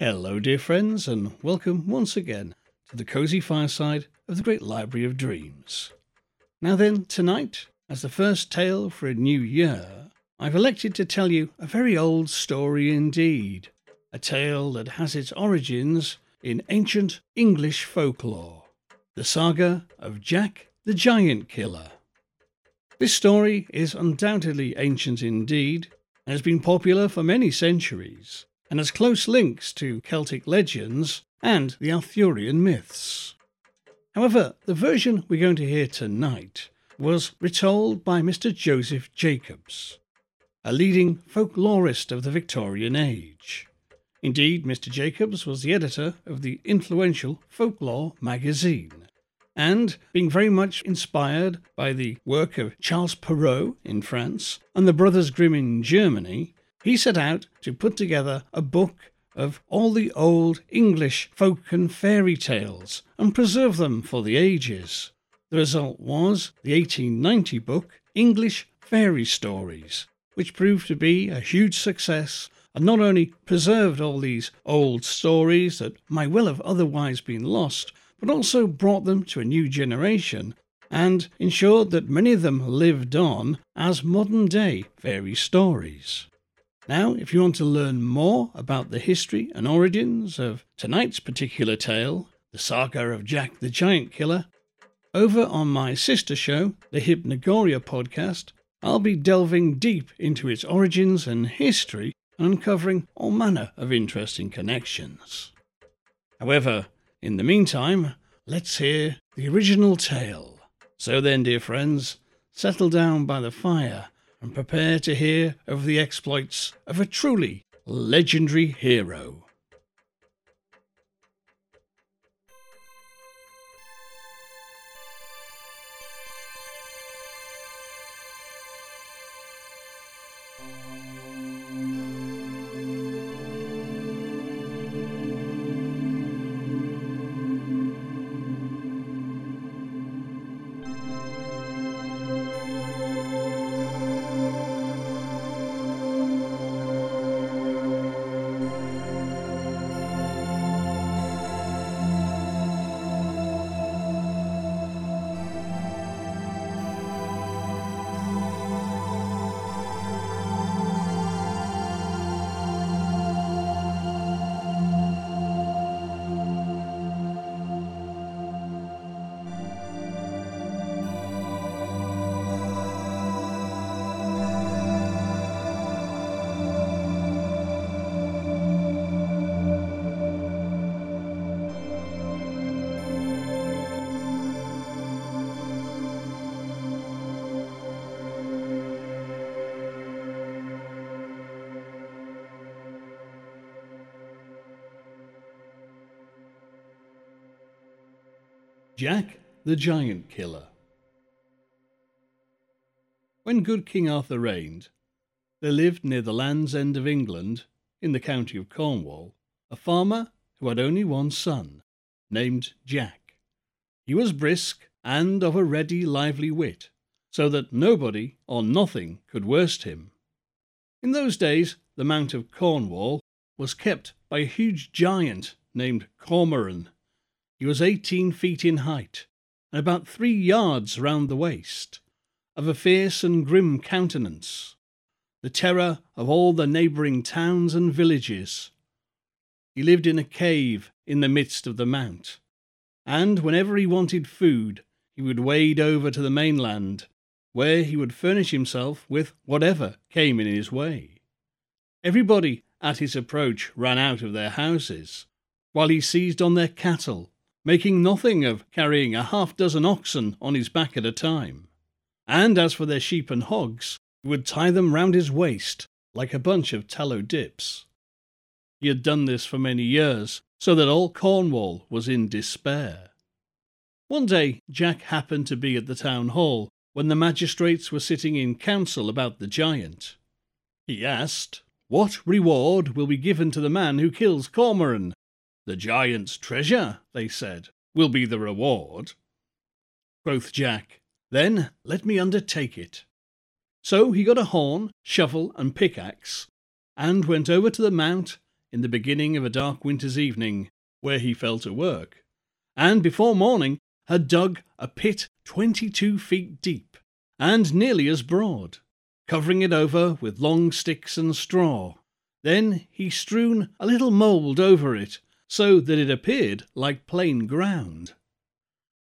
Hello, dear friends, and welcome once again to the cosy fireside of the Great Library of Dreams. Now, then, tonight, as the first tale for a new year, I've elected to tell you a very old story indeed, a tale that has its origins in ancient English folklore the saga of Jack the Giant Killer. This story is undoubtedly ancient indeed, and has been popular for many centuries, and has close links to Celtic legends and the Arthurian myths. However, the version we're going to hear tonight was retold by Mr. Joseph Jacobs, a leading folklorist of the Victorian age. Indeed, Mr. Jacobs was the editor of the influential Folklore magazine, and being very much inspired by the work of Charles Perrault in France and the Brothers Grimm in Germany, he set out to put together a book of all the old English folk and fairy tales and preserve them for the ages. The result was the 1890 book English Fairy Stories, which proved to be a huge success and not only preserved all these old stories that might well have otherwise been lost, but also brought them to a new generation and ensured that many of them lived on as modern day fairy stories. Now, if you want to learn more about the history and origins of tonight's particular tale, the saga of Jack the Giant Killer, over on my sister show, the Hypnogoria podcast, I'll be delving deep into its origins and history and uncovering all manner of interesting connections. However, in the meantime, let's hear the original tale. So then, dear friends, settle down by the fire and prepare to hear of the exploits of a truly legendary hero. Jack the Giant Killer. When good King Arthur reigned, there lived near the Land's End of England, in the county of Cornwall, a farmer who had only one son, named Jack. He was brisk and of a ready, lively wit, so that nobody or nothing could worst him. In those days, the Mount of Cornwall was kept by a huge giant named Cormoran he was eighteen feet in height, and about three yards round the waist, of a fierce and grim countenance, the terror of all the neighbouring towns and villages. He lived in a cave in the midst of the mount, and whenever he wanted food, he would wade over to the mainland, where he would furnish himself with whatever came in his way. Everybody at his approach ran out of their houses, while he seized on their cattle making nothing of carrying a half dozen oxen on his back at a time. And as for their sheep and hogs, he would tie them round his waist like a bunch of tallow dips. He had done this for many years, so that all Cornwall was in despair. One day Jack happened to be at the town hall when the magistrates were sitting in council about the giant. He asked, What reward will be given to the man who kills Cormoran the giant's treasure, they said, will be the reward. Quoth Jack, Then let me undertake it. So he got a horn, shovel, and pickaxe, and went over to the mount in the beginning of a dark winter's evening, where he fell to work, and before morning had dug a pit twenty two feet deep and nearly as broad, covering it over with long sticks and straw. Then he strewn a little mould over it, so that it appeared like plain ground.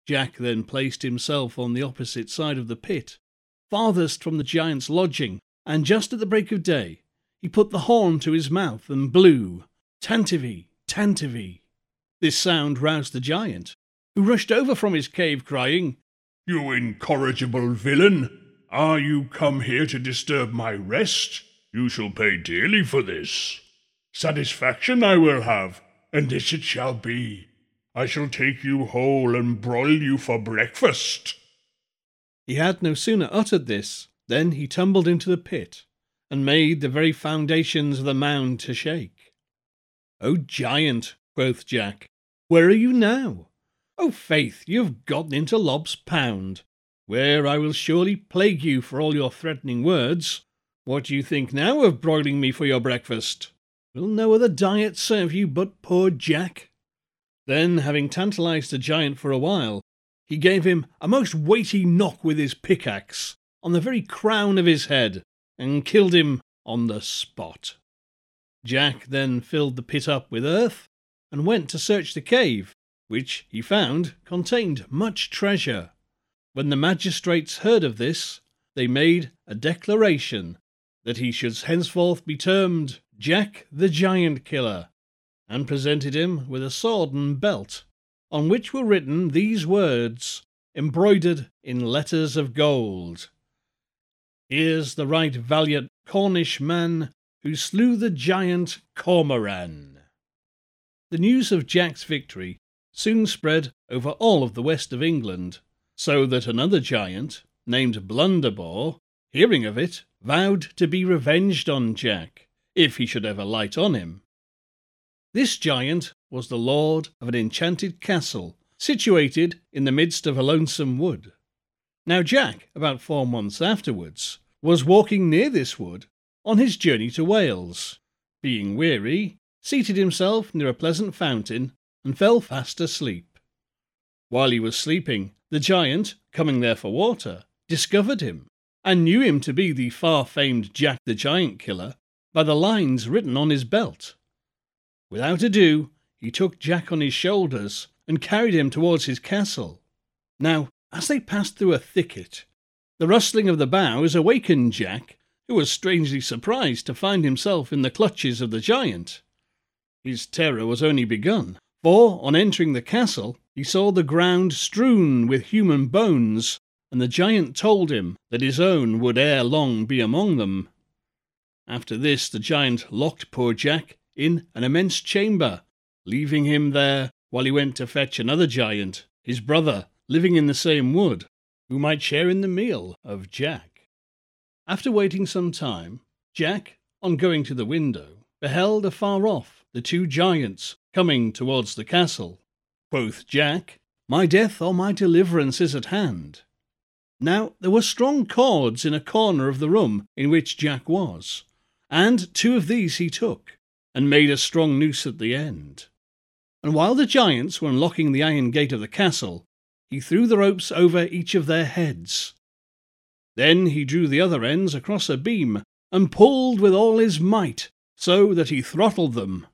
Jack then placed himself on the opposite side of the pit, farthest from the giant's lodging, and just at the break of day he put the horn to his mouth and blew, Tantivy, Tantivy. This sound roused the giant, who rushed over from his cave, crying, You incorrigible villain! Are you come here to disturb my rest? You shall pay dearly for this. Satisfaction I will have, and this it shall be. I shall take you whole and broil you for breakfast. He had no sooner uttered this than he tumbled into the pit, and made the very foundations of the mound to shake. O giant, quoth Jack, where are you now? Oh, faith, you have gotten into Lob's Pound, where I will surely plague you for all your threatening words. What do you think now of broiling me for your breakfast? Will no other diet serve you but poor Jack? Then, having tantalized the giant for a while, he gave him a most weighty knock with his pickaxe on the very crown of his head, and killed him on the spot. Jack then filled the pit up with earth, and went to search the cave, which he found contained much treasure. When the magistrates heard of this, they made a declaration that he should henceforth be termed Jack the Giant Killer, and presented him with a sword and belt, on which were written these words, embroidered in letters of gold. Here's the right valiant Cornish man who slew the giant Cormoran. The news of Jack's victory soon spread over all of the west of England, so that another giant, named Blunderbore, hearing of it, vowed to be revenged on Jack, if he should ever light on him. This giant was the lord of an enchanted castle situated in the midst of a lonesome wood. Now, Jack, about four months afterwards, was walking near this wood on his journey to Wales. Being weary, seated himself near a pleasant fountain and fell fast asleep. While he was sleeping, the giant, coming there for water, discovered him and knew him to be the far famed Jack the Giant Killer by the lines written on his belt. Without ado, he took Jack on his shoulders and carried him towards his castle. Now, as they passed through a thicket, the rustling of the boughs awakened Jack, who was strangely surprised to find himself in the clutches of the giant. His terror was only begun, for on entering the castle he saw the ground strewn with human bones, and the giant told him that his own would ere long be among them. After this the giant locked poor Jack in an immense chamber, leaving him there while he went to fetch another giant, his brother, living in the same wood, who might share in the meal of Jack. After waiting some time, Jack, on going to the window, beheld afar off the two giants coming towards the castle. Quoth Jack, My death or my deliverance is at hand. Now there were strong cords in a corner of the room in which Jack was, and two of these he took, and made a strong noose at the end. And while the giants were unlocking the iron gate of the castle, he threw the ropes over each of their heads. Then he drew the other ends across a beam and pulled with all his might, so that he throttled them.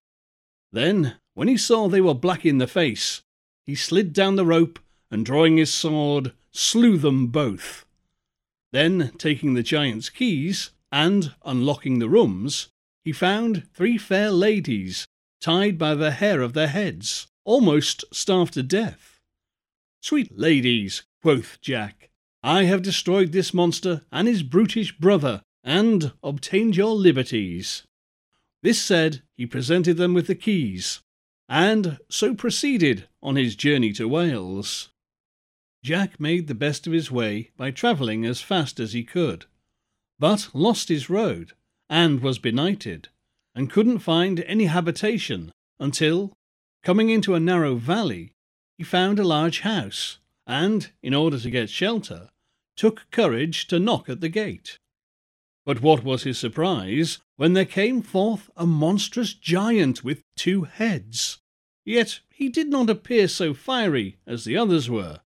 Then, when he saw they were black in the face, he slid down the rope and drawing his sword, slew them both. Then, taking the giant's keys and unlocking the rooms, he found three fair ladies tied by the hair of their heads, almost starved to death. Sweet ladies, quoth Jack, I have destroyed this monster and his brutish brother, and obtained your liberties. This said, he presented them with the keys, and so proceeded on his journey to Wales. Jack made the best of his way by travelling as fast as he could, but lost his road and was benighted, and couldn't find any habitation until, coming into a narrow valley, he found a large house, and, in order to get shelter, took courage to knock at the gate. But what was his surprise when there came forth a monstrous giant with two heads? Yet he did not appear so fiery as the others were,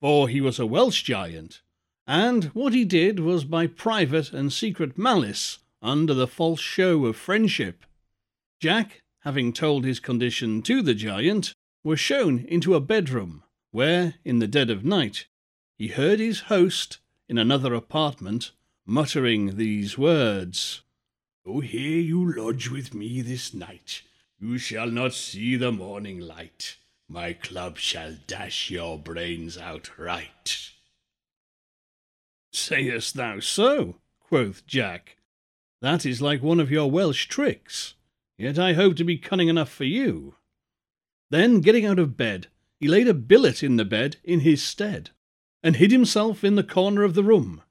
for he was a Welsh giant, and what he did was by private and secret malice under the false show of friendship. Jack, having told his condition to the giant, was shown into a bedroom, where, in the dead of night, he heard his host, in another apartment, muttering these words Oh, here you lodge with me this night. You shall not see the morning light. My club shall dash your brains outright. Sayest thou so? quoth Jack. That is like one of your Welsh tricks. Yet I hope to be cunning enough for you. Then, getting out of bed, he laid a billet in the bed in his stead, and hid himself in the corner of the room.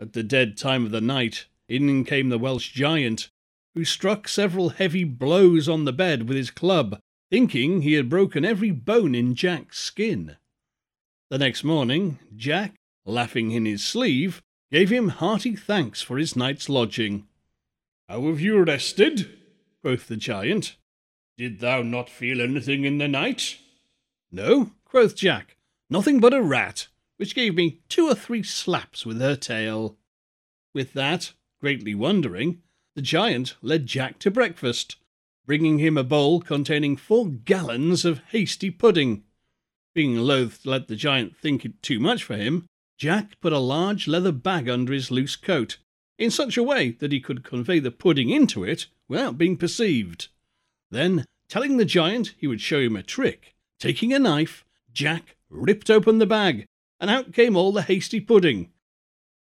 At the dead time of the night, in came the Welsh giant, who struck several heavy blows on the bed with his club, thinking he had broken every bone in Jack's skin. The next morning, Jack, laughing in his sleeve, gave him hearty thanks for his night's lodging. How have you rested? quoth the giant. Did thou not feel anything in the night? No, quoth Jack, nothing but a rat, which gave me two or three slaps with her tail. With that, greatly wondering, the giant led Jack to breakfast, bringing him a bowl containing four gallons of hasty pudding. Being loath to let the giant think it too much for him, Jack put a large leather bag under his loose coat, in such a way that he could convey the pudding into it without being perceived. Then, telling the giant he would show him a trick, taking a knife, Jack ripped open the bag, and out came all the hasty pudding.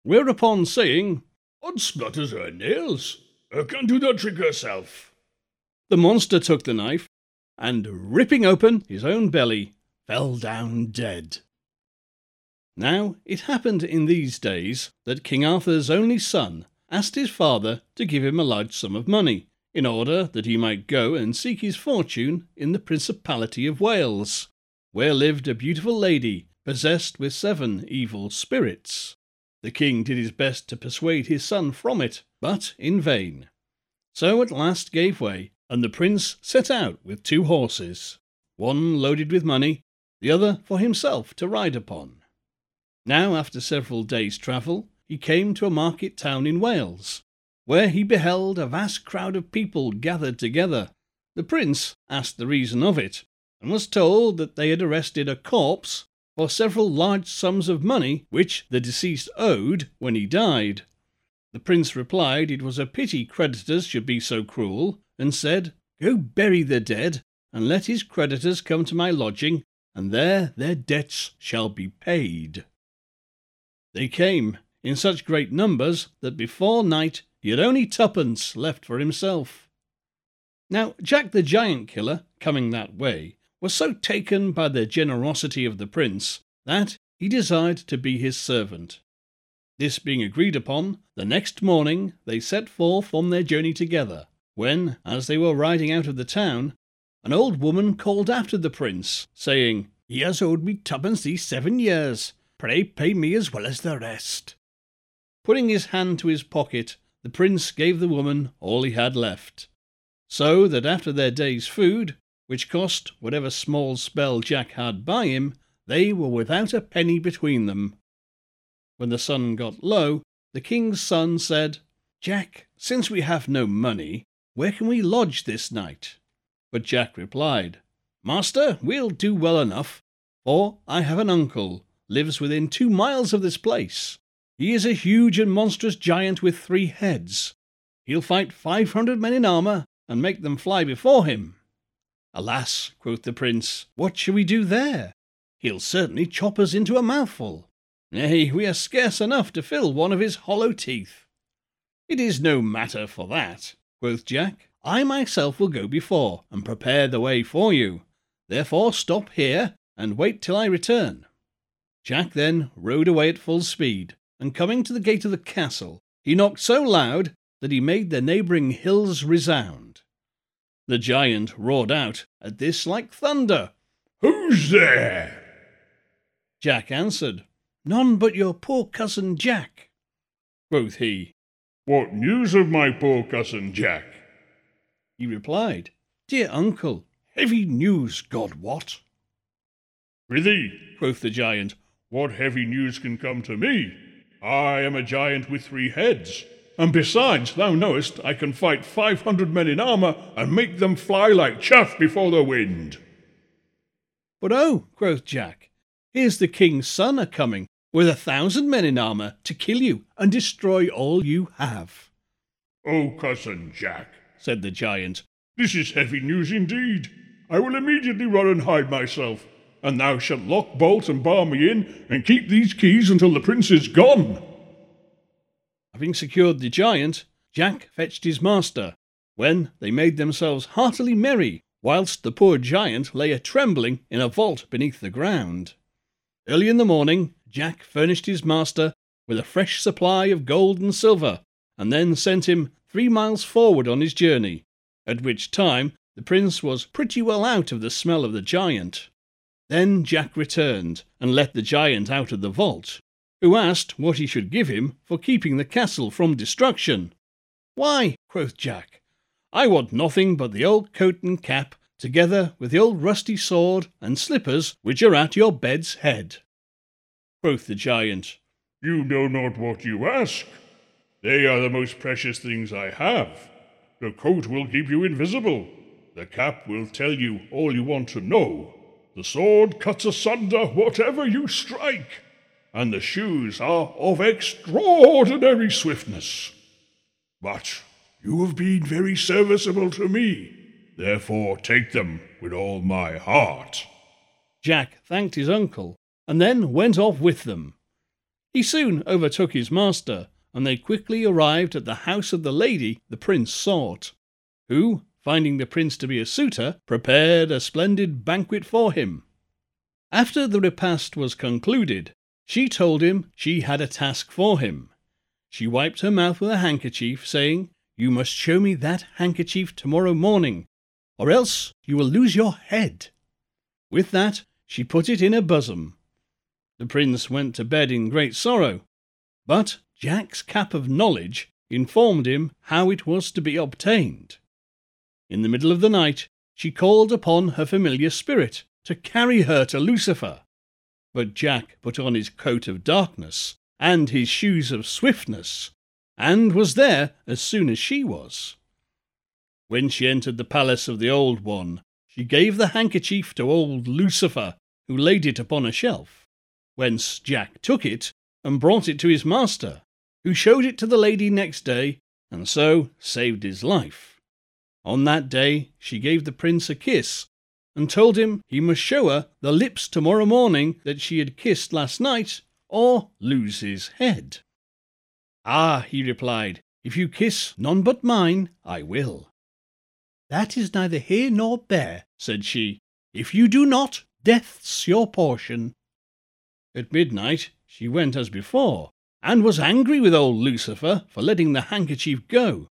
Whereupon, saying, Odd splutters her nails, her can do the trick herself. The monster took the knife, and ripping open his own belly, fell down dead. Now, it happened in these days that King Arthur's only son asked his father to give him a large sum of money, in order that he might go and seek his fortune in the Principality of Wales, where lived a beautiful lady possessed with seven evil spirits. The king did his best to persuade his son from it, but in vain. So at last gave way, and the prince set out with two horses, one loaded with money, the other for himself to ride upon. Now, after several days' travel, he came to a market town in Wales, where he beheld a vast crowd of people gathered together. The prince asked the reason of it, and was told that they had arrested a corpse for several large sums of money which the deceased owed when he died. The prince replied it was a pity creditors should be so cruel, and said, Go bury the dead, and let his creditors come to my lodging, and there their debts shall be paid. They came in such great numbers that before night he had only twopence left for himself. Now, Jack the Giant Killer, coming that way, was so taken by the generosity of the prince that he desired to be his servant. This being agreed upon, the next morning they set forth on their journey together, when, as they were riding out of the town, an old woman called after the prince, saying, He has owed me twopence these seven years, Pray pay me as well as the rest. Putting his hand to his pocket, the prince gave the woman all he had left, so that after their day's food, which cost whatever small spell Jack had by him, they were without a penny between them. When the sun got low, the king's son said, Jack, since we have no money, where can we lodge this night? But Jack replied, Master, we'll do well enough, for I have an uncle lives within two miles of this place. He is a huge and monstrous giant with three heads. He'll fight five hundred men in armour and make them fly before him. Alas, quoth the prince, what shall we do there? He'll certainly chop us into a mouthful. Nay, we are scarce enough to fill one of his hollow teeth. It is no matter for that, quoth Jack. I myself will go before and prepare the way for you. Therefore stop here and wait till I return. Jack then rode away at full speed, and coming to the gate of the castle, he knocked so loud that he made the neighbouring hills resound. The giant roared out at this like thunder. Who's there? Jack answered, None but your poor cousin Jack. Quoth he, What news of my poor cousin Jack? He replied, Dear uncle, heavy news, God wot. Prithee, quoth the giant, what heavy news can come to me? I am a giant with three heads, and besides, thou knowest, I can fight five hundred men in armour and make them fly like chaff before the wind. But oh, quoth Jack, here's the king's son a coming, with a thousand men in armour to kill you and destroy all you have. Oh, cousin Jack, said the giant, this is heavy news indeed. I will immediately run and hide myself, and thou shalt lock, bolt, and bar me in, and keep these keys until the prince is gone. Having secured the giant, Jack fetched his master, when they made themselves heartily merry, whilst the poor giant lay a trembling in a vault beneath the ground. Early in the morning, Jack furnished his master with a fresh supply of gold and silver, and then sent him three miles forward on his journey, at which time the prince was pretty well out of the smell of the giant. Then Jack returned and let the giant out of the vault, who asked what he should give him for keeping the castle from destruction. Why, quoth Jack, I want nothing but the old coat and cap, together with the old rusty sword and slippers which are at your bed's head. Quoth the giant, You know not what you ask. They are the most precious things I have. The coat will keep you invisible. The cap will tell you all you want to know. The sword cuts asunder whatever you strike and the shoes are of extraordinary swiftness. But you have been very serviceable to me, therefore take them with all my heart. Jack thanked his uncle and then went off with them. He soon overtook his master, and they quickly arrived at the house of the lady the prince sought, who, finding the prince to be a suitor, prepared a splendid banquet for him. After the repast was concluded, she told him she had a task for him. She wiped her mouth with a handkerchief, saying, You must show me that handkerchief tomorrow morning, or else you will lose your head. With that, she put it in her bosom. The prince went to bed in great sorrow, but Jack's cap of knowledge informed him how it was to be obtained. In the middle of the night, she called upon her familiar spirit to carry her to Lucifer. But Jack put on his coat of darkness and his shoes of swiftness, and was there as soon as she was. When she entered the palace of the Old One, she gave the handkerchief to old Lucifer, who laid it upon a shelf, whence Jack took it and brought it to his master, who showed it to the lady next day, and so saved his life. On that day she gave the prince a kiss, and told him he must show her the lips tomorrow morning that she had kissed last night, or lose his head. Ah, he replied, if you kiss none but mine, I will. That is neither here nor there, said she. If you do not, death's your portion. At midnight she went as before, and was angry with old Lucifer for letting the handkerchief go.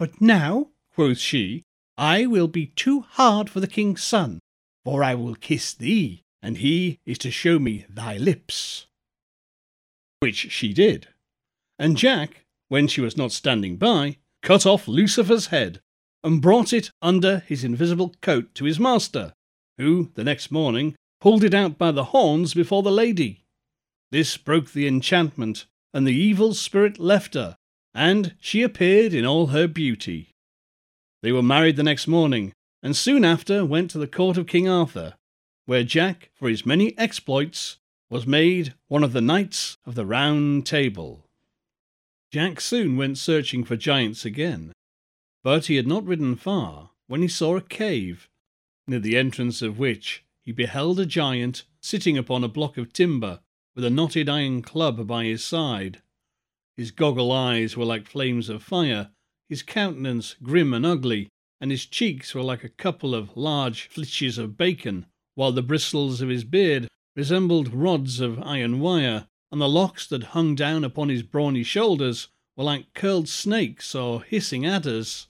But now, quoth she, I will be too hard for the king's son, for I will kiss thee, and he is to show me thy lips. Which she did. And Jack, when she was not standing by, cut off Lucifer's head and brought it under his invisible coat to his master, who, the next morning, pulled it out by the horns before the lady. This broke the enchantment, and the evil spirit left her, and she appeared in all her beauty. They were married the next morning, and soon after went to the court of King Arthur, where Jack, for his many exploits, was made one of the knights of the Round Table. Jack soon went searching for giants again, but he had not ridden far when he saw a cave, near the entrance of which he beheld a giant sitting upon a block of timber with a knotted iron club by his side. His goggle eyes were like flames of fire, his countenance grim and ugly, and his cheeks were like a couple of large flitches of bacon, while the bristles of his beard resembled rods of iron wire, and the locks that hung down upon his brawny shoulders were like curled snakes or hissing adders.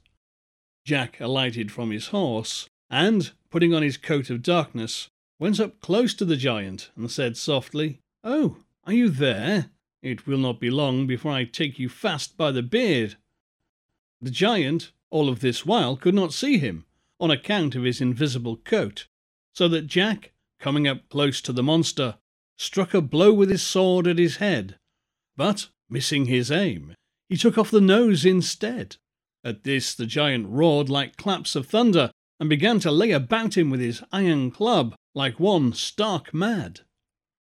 Jack alighted from his horse, and, putting on his coat of darkness, went up close to the giant and said softly, Oh, are you there? It will not be long before I take you fast by the beard. The giant, all of this while, could not see him, on account of his invisible coat, so that Jack, coming up close to the monster, struck a blow with his sword at his head. But, missing his aim, he took off the nose instead. At this the giant roared like claps of thunder, and began to lay about him with his iron club like one stark mad.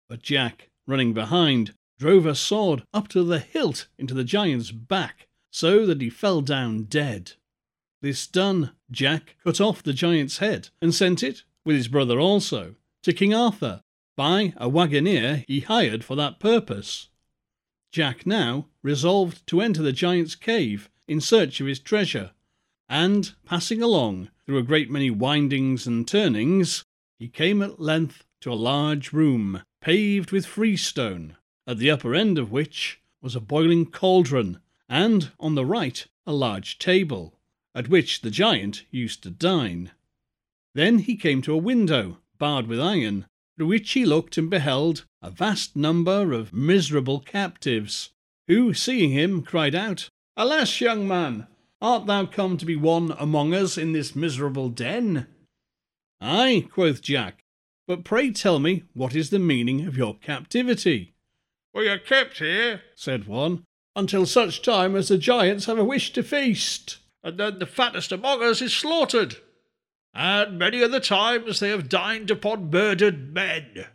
But Jack, running behind, drove a sword up to the hilt into the giant's back, so that he fell down dead. This done, Jack cut off the giant's head and sent it, with his brother also, to King Arthur by a wagoner he hired for that purpose. Jack now resolved to enter the giant's cave in search of his treasure, and passing along through a great many windings and turnings, he came at length to a large room paved with freestone, at the upper end of which was a boiling cauldron, and on the right a large table, at which the giant used to dine. Then he came to a window, barred with iron, through which he looked and beheld a vast number of miserable captives, who, seeing him, cried out, Alas, young man, art thou come to be one among us in this miserable den? Ay, quoth Jack, but pray tell me what is the meaning of your captivity. We are kept here, said one, until such time as the giants have a wish to feast, and then the fattest among us is slaughtered. And many are the times they have dined upon murdered men.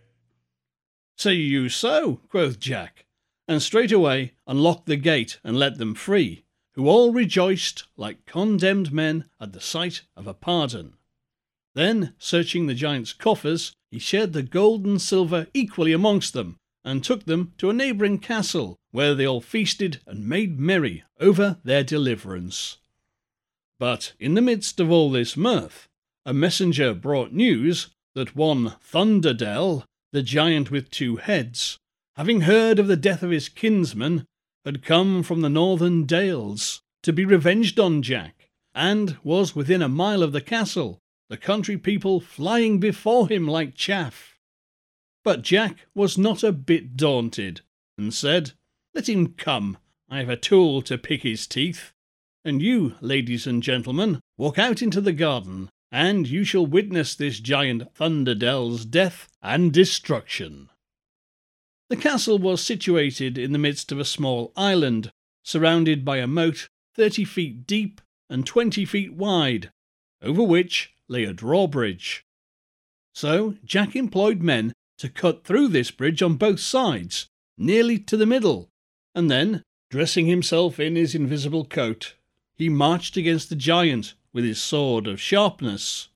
Say you so, quoth Jack, and straightway unlocked the gate and let them free, who all rejoiced like condemned men at the sight of a pardon. Then, searching the giant's coffers, he shared the gold and silver equally amongst them, and took them to a neighbouring castle, where they all feasted and made merry over their deliverance. But in the midst of all this mirth, a messenger brought news that one Thunderdell, the giant with two heads, having heard of the death of his kinsman, had come from the northern dales to be revenged on Jack, and was within a mile of the castle, the country people flying before him like chaff. But Jack was not a bit daunted, and said, Let him come, I have a tool to pick his teeth. And you, ladies and gentlemen, walk out into the garden, and you shall witness this giant Thunderdell's death and destruction. The castle was situated in the midst of a small island, surrounded by a moat thirty feet deep and twenty feet wide, over which lay a drawbridge. So Jack employed men to cut through this bridge on both sides, nearly to the middle, and then, dressing himself in his invisible coat, he marched against the giant with his sword of sharpness.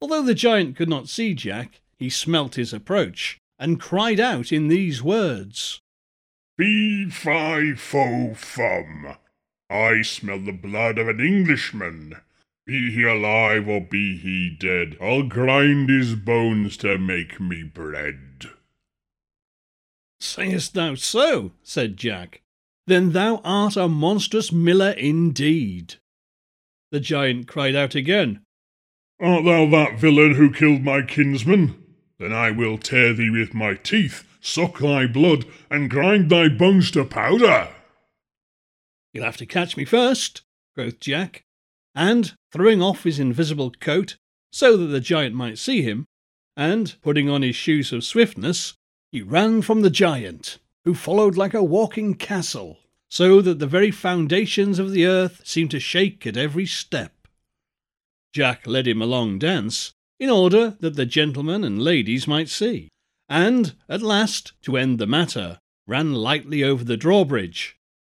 Although the giant could not see Jack, he smelt his approach, and cried out in these words Fee fi fo fum. I smell the blood of an Englishman. Be he alive or be he dead, I'll grind his bones to make me bread. Sayest thou so? said Jack. Then thou art a monstrous miller indeed. The giant cried out again, Art thou that villain who killed my kinsman? Then I will tear thee with my teeth, suck thy blood, and grind thy bones to powder. You'll have to catch me first, quoth Jack, and, throwing off his invisible coat so that the giant might see him, and putting on his shoes of swiftness, he ran from the giant, who followed like a walking castle, so that the very foundations of the earth seemed to shake at every step. Jack led him a long dance, in order that the gentlemen and ladies might see, and at last, to end the matter, ran lightly over the drawbridge,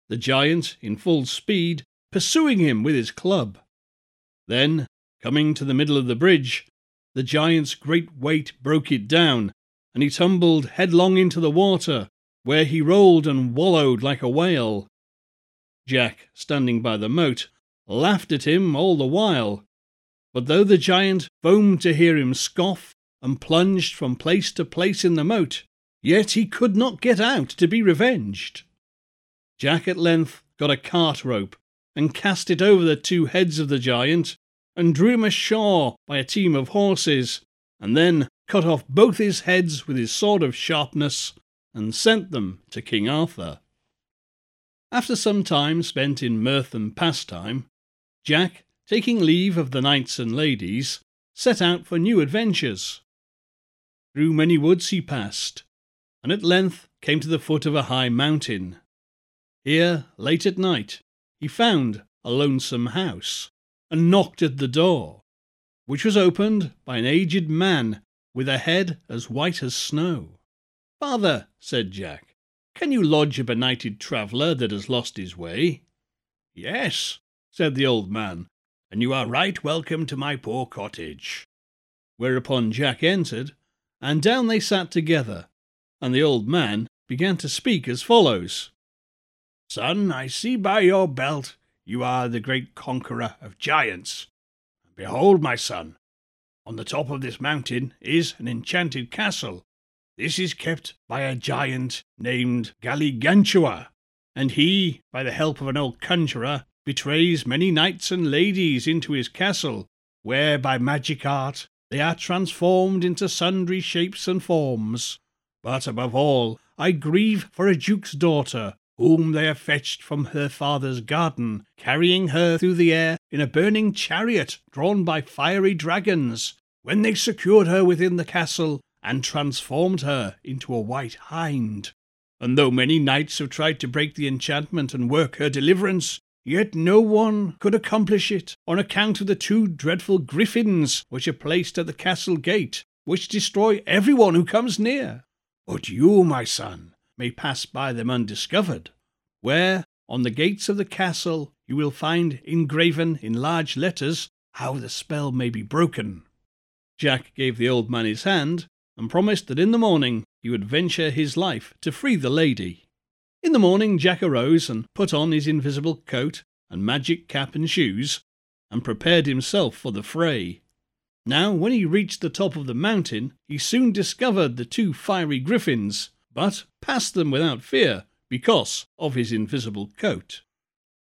the giant, in full speed, pursuing him with his club. Then, coming to the middle of the bridge, the giant's great weight broke it down, and he tumbled headlong into the water, where he rolled and wallowed like a whale. Jack, standing by the moat, laughed at him all the while. But though the giant foamed to hear him scoff, and plunged from place to place in the moat, yet he could not get out to be revenged. Jack at length got a cart rope and cast it over the two heads of the giant, and drew him ashore by a team of horses, and then cut off both his heads with his sword of sharpness, and sent them to King Arthur. After some time spent in mirth and pastime, Jack, taking leave of the knights and ladies, set out for new adventures. Through many woods he passed, and at length came to the foot of a high mountain. Here, late at night, he found a lonesome house, and knocked at the door, which was opened by an aged man with a head as white as snow. Father, said Jack, can you lodge a benighted traveller that has lost his way? Yes, said the old man, and you are right welcome to my poor cottage. Whereupon Jack entered, and down they sat together, and the old man began to speak as follows Son, I see by your belt you are the great conqueror of giants. Behold, my son, on the top of this mountain is an enchanted castle. This is kept by a giant named Galligantua, and he, by the help of an old conjurer, betrays many knights and ladies into his castle, where by magic art they are transformed into sundry shapes and forms. But above all, I grieve for a duke's daughter, whom they have fetched from her father's garden, carrying her through the air in a burning chariot drawn by fiery dragons. When they secured her within the castle and transformed her into a white hind. And though many knights have tried to break the enchantment and work her deliverance, yet no one could accomplish it on account of the two dreadful griffins which are placed at the castle gate, which destroy everyone who comes near. But you, my son, may pass by them undiscovered, where, on the gates of the castle, you will find engraven in large letters how the spell may be broken. Jack gave the old man his hand and promised that in the morning he would venture his life to free the lady. In the morning, Jack arose and put on his invisible coat and magic cap and shoes, and prepared himself for the fray. Now, when he reached the top of the mountain, he soon discovered the two fiery griffins, but passed them without fear because of his invisible coat.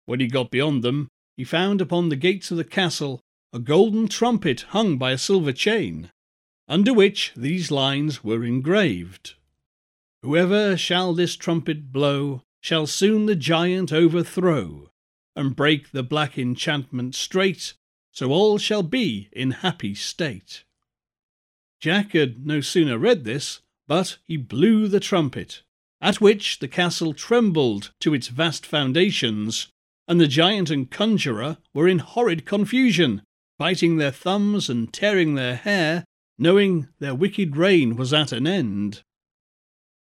When he got beyond them, he found upon the gates of the castle a golden trumpet hung by a silver chain, under which these lines were engraved Whoever shall this trumpet blow shall soon the giant overthrow, and break the black enchantment straight, so all shall be in happy state. Jack had no sooner read this but he blew the trumpet, at which the castle trembled to its vast foundations, and the giant and conjurer were in horrid confusion, biting their thumbs and tearing their hair, knowing their wicked reign was at an end.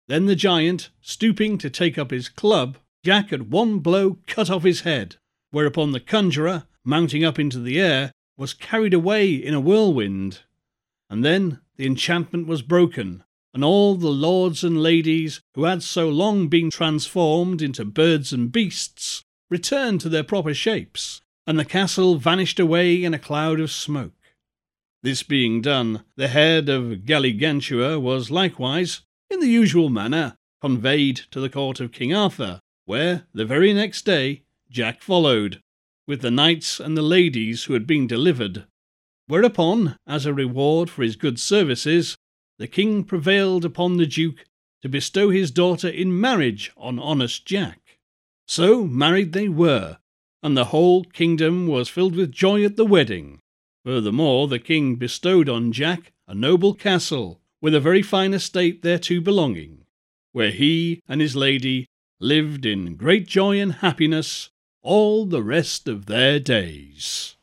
Then the giant, stooping to take up his club, Jack at one blow cut off his head, whereupon the conjurer, mounting up into the air, was carried away in a whirlwind. And then the enchantment was broken, and all the lords and ladies who had so long been transformed into birds and beasts returned to their proper shapes, and the castle vanished away in a cloud of smoke. This being done, the head of Galligantua was likewise, in the usual manner, conveyed to the court of King Arthur, where, the very next day, Jack followed, with the knights and the ladies who had been delivered. Whereupon, as a reward for his good services, the king prevailed upon the duke to bestow his daughter in marriage on honest Jack. So married they were, and the whole kingdom was filled with joy at the wedding. Furthermore, the king bestowed on Jack a noble castle, with a very fine estate thereto belonging, where he and his lady lived in great joy and happiness all the rest of their days.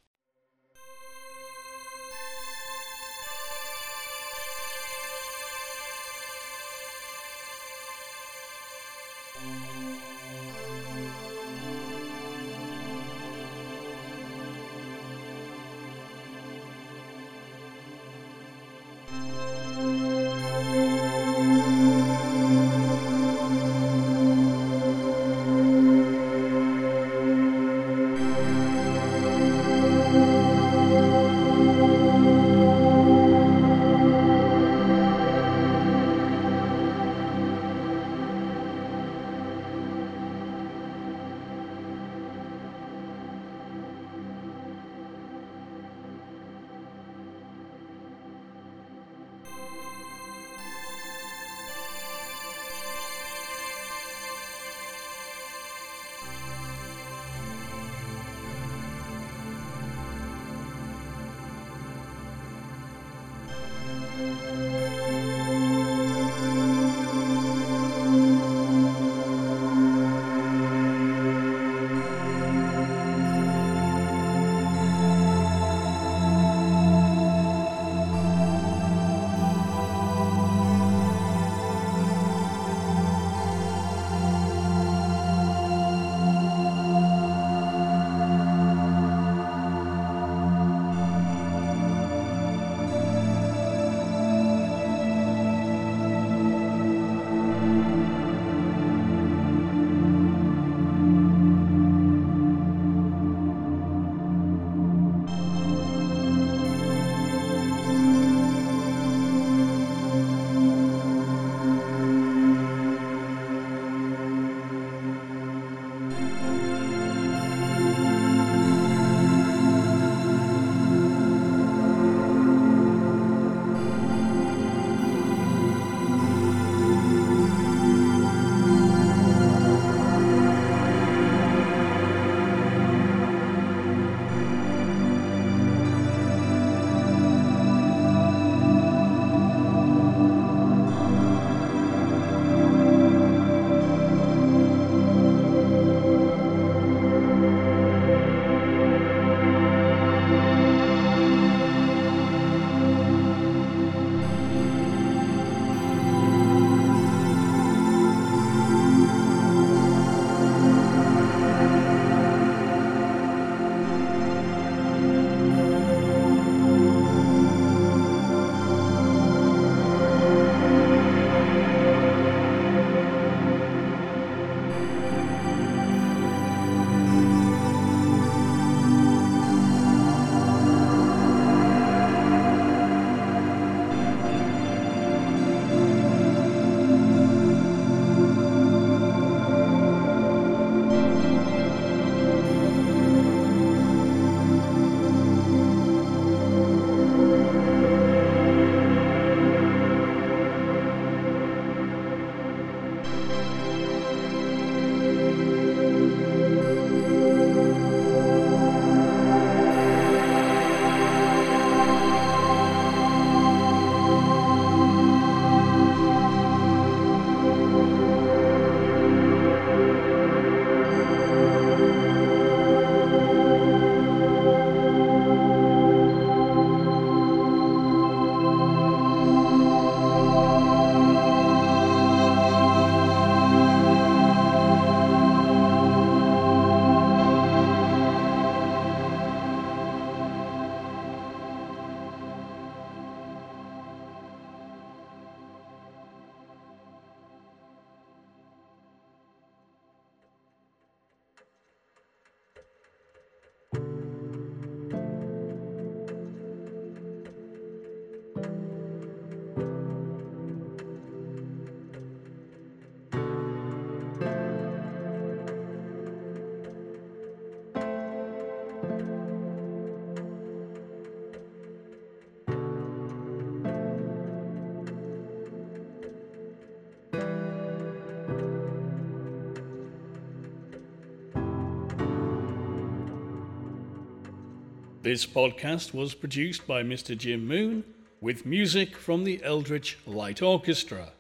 This podcast was produced by Mr. Jim Moon with music from the Eldritch Light Orchestra.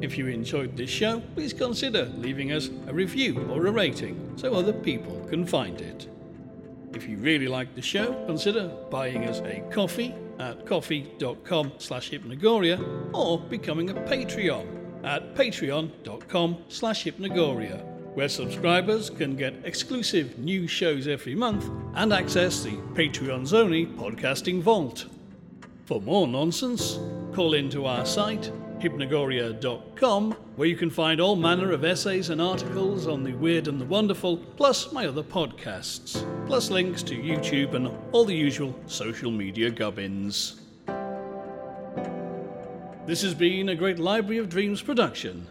If you enjoyed this show, please consider leaving us a review or a rating so other people can find it. If you really like the show, consider buying us a coffee at ko-fi.com slash hypnogoria or becoming a Patreon at patreon.com slash hypnogoria, where subscribers can get exclusive new shows every month and access the Patreon's only podcasting vault. For more nonsense, call into our site hypnogoria.com, where you can find all manner of essays and articles on the weird and the wonderful, plus my other podcasts, plus links to YouTube and all the usual social media gubbins. This has been a Great Library of Dreams production.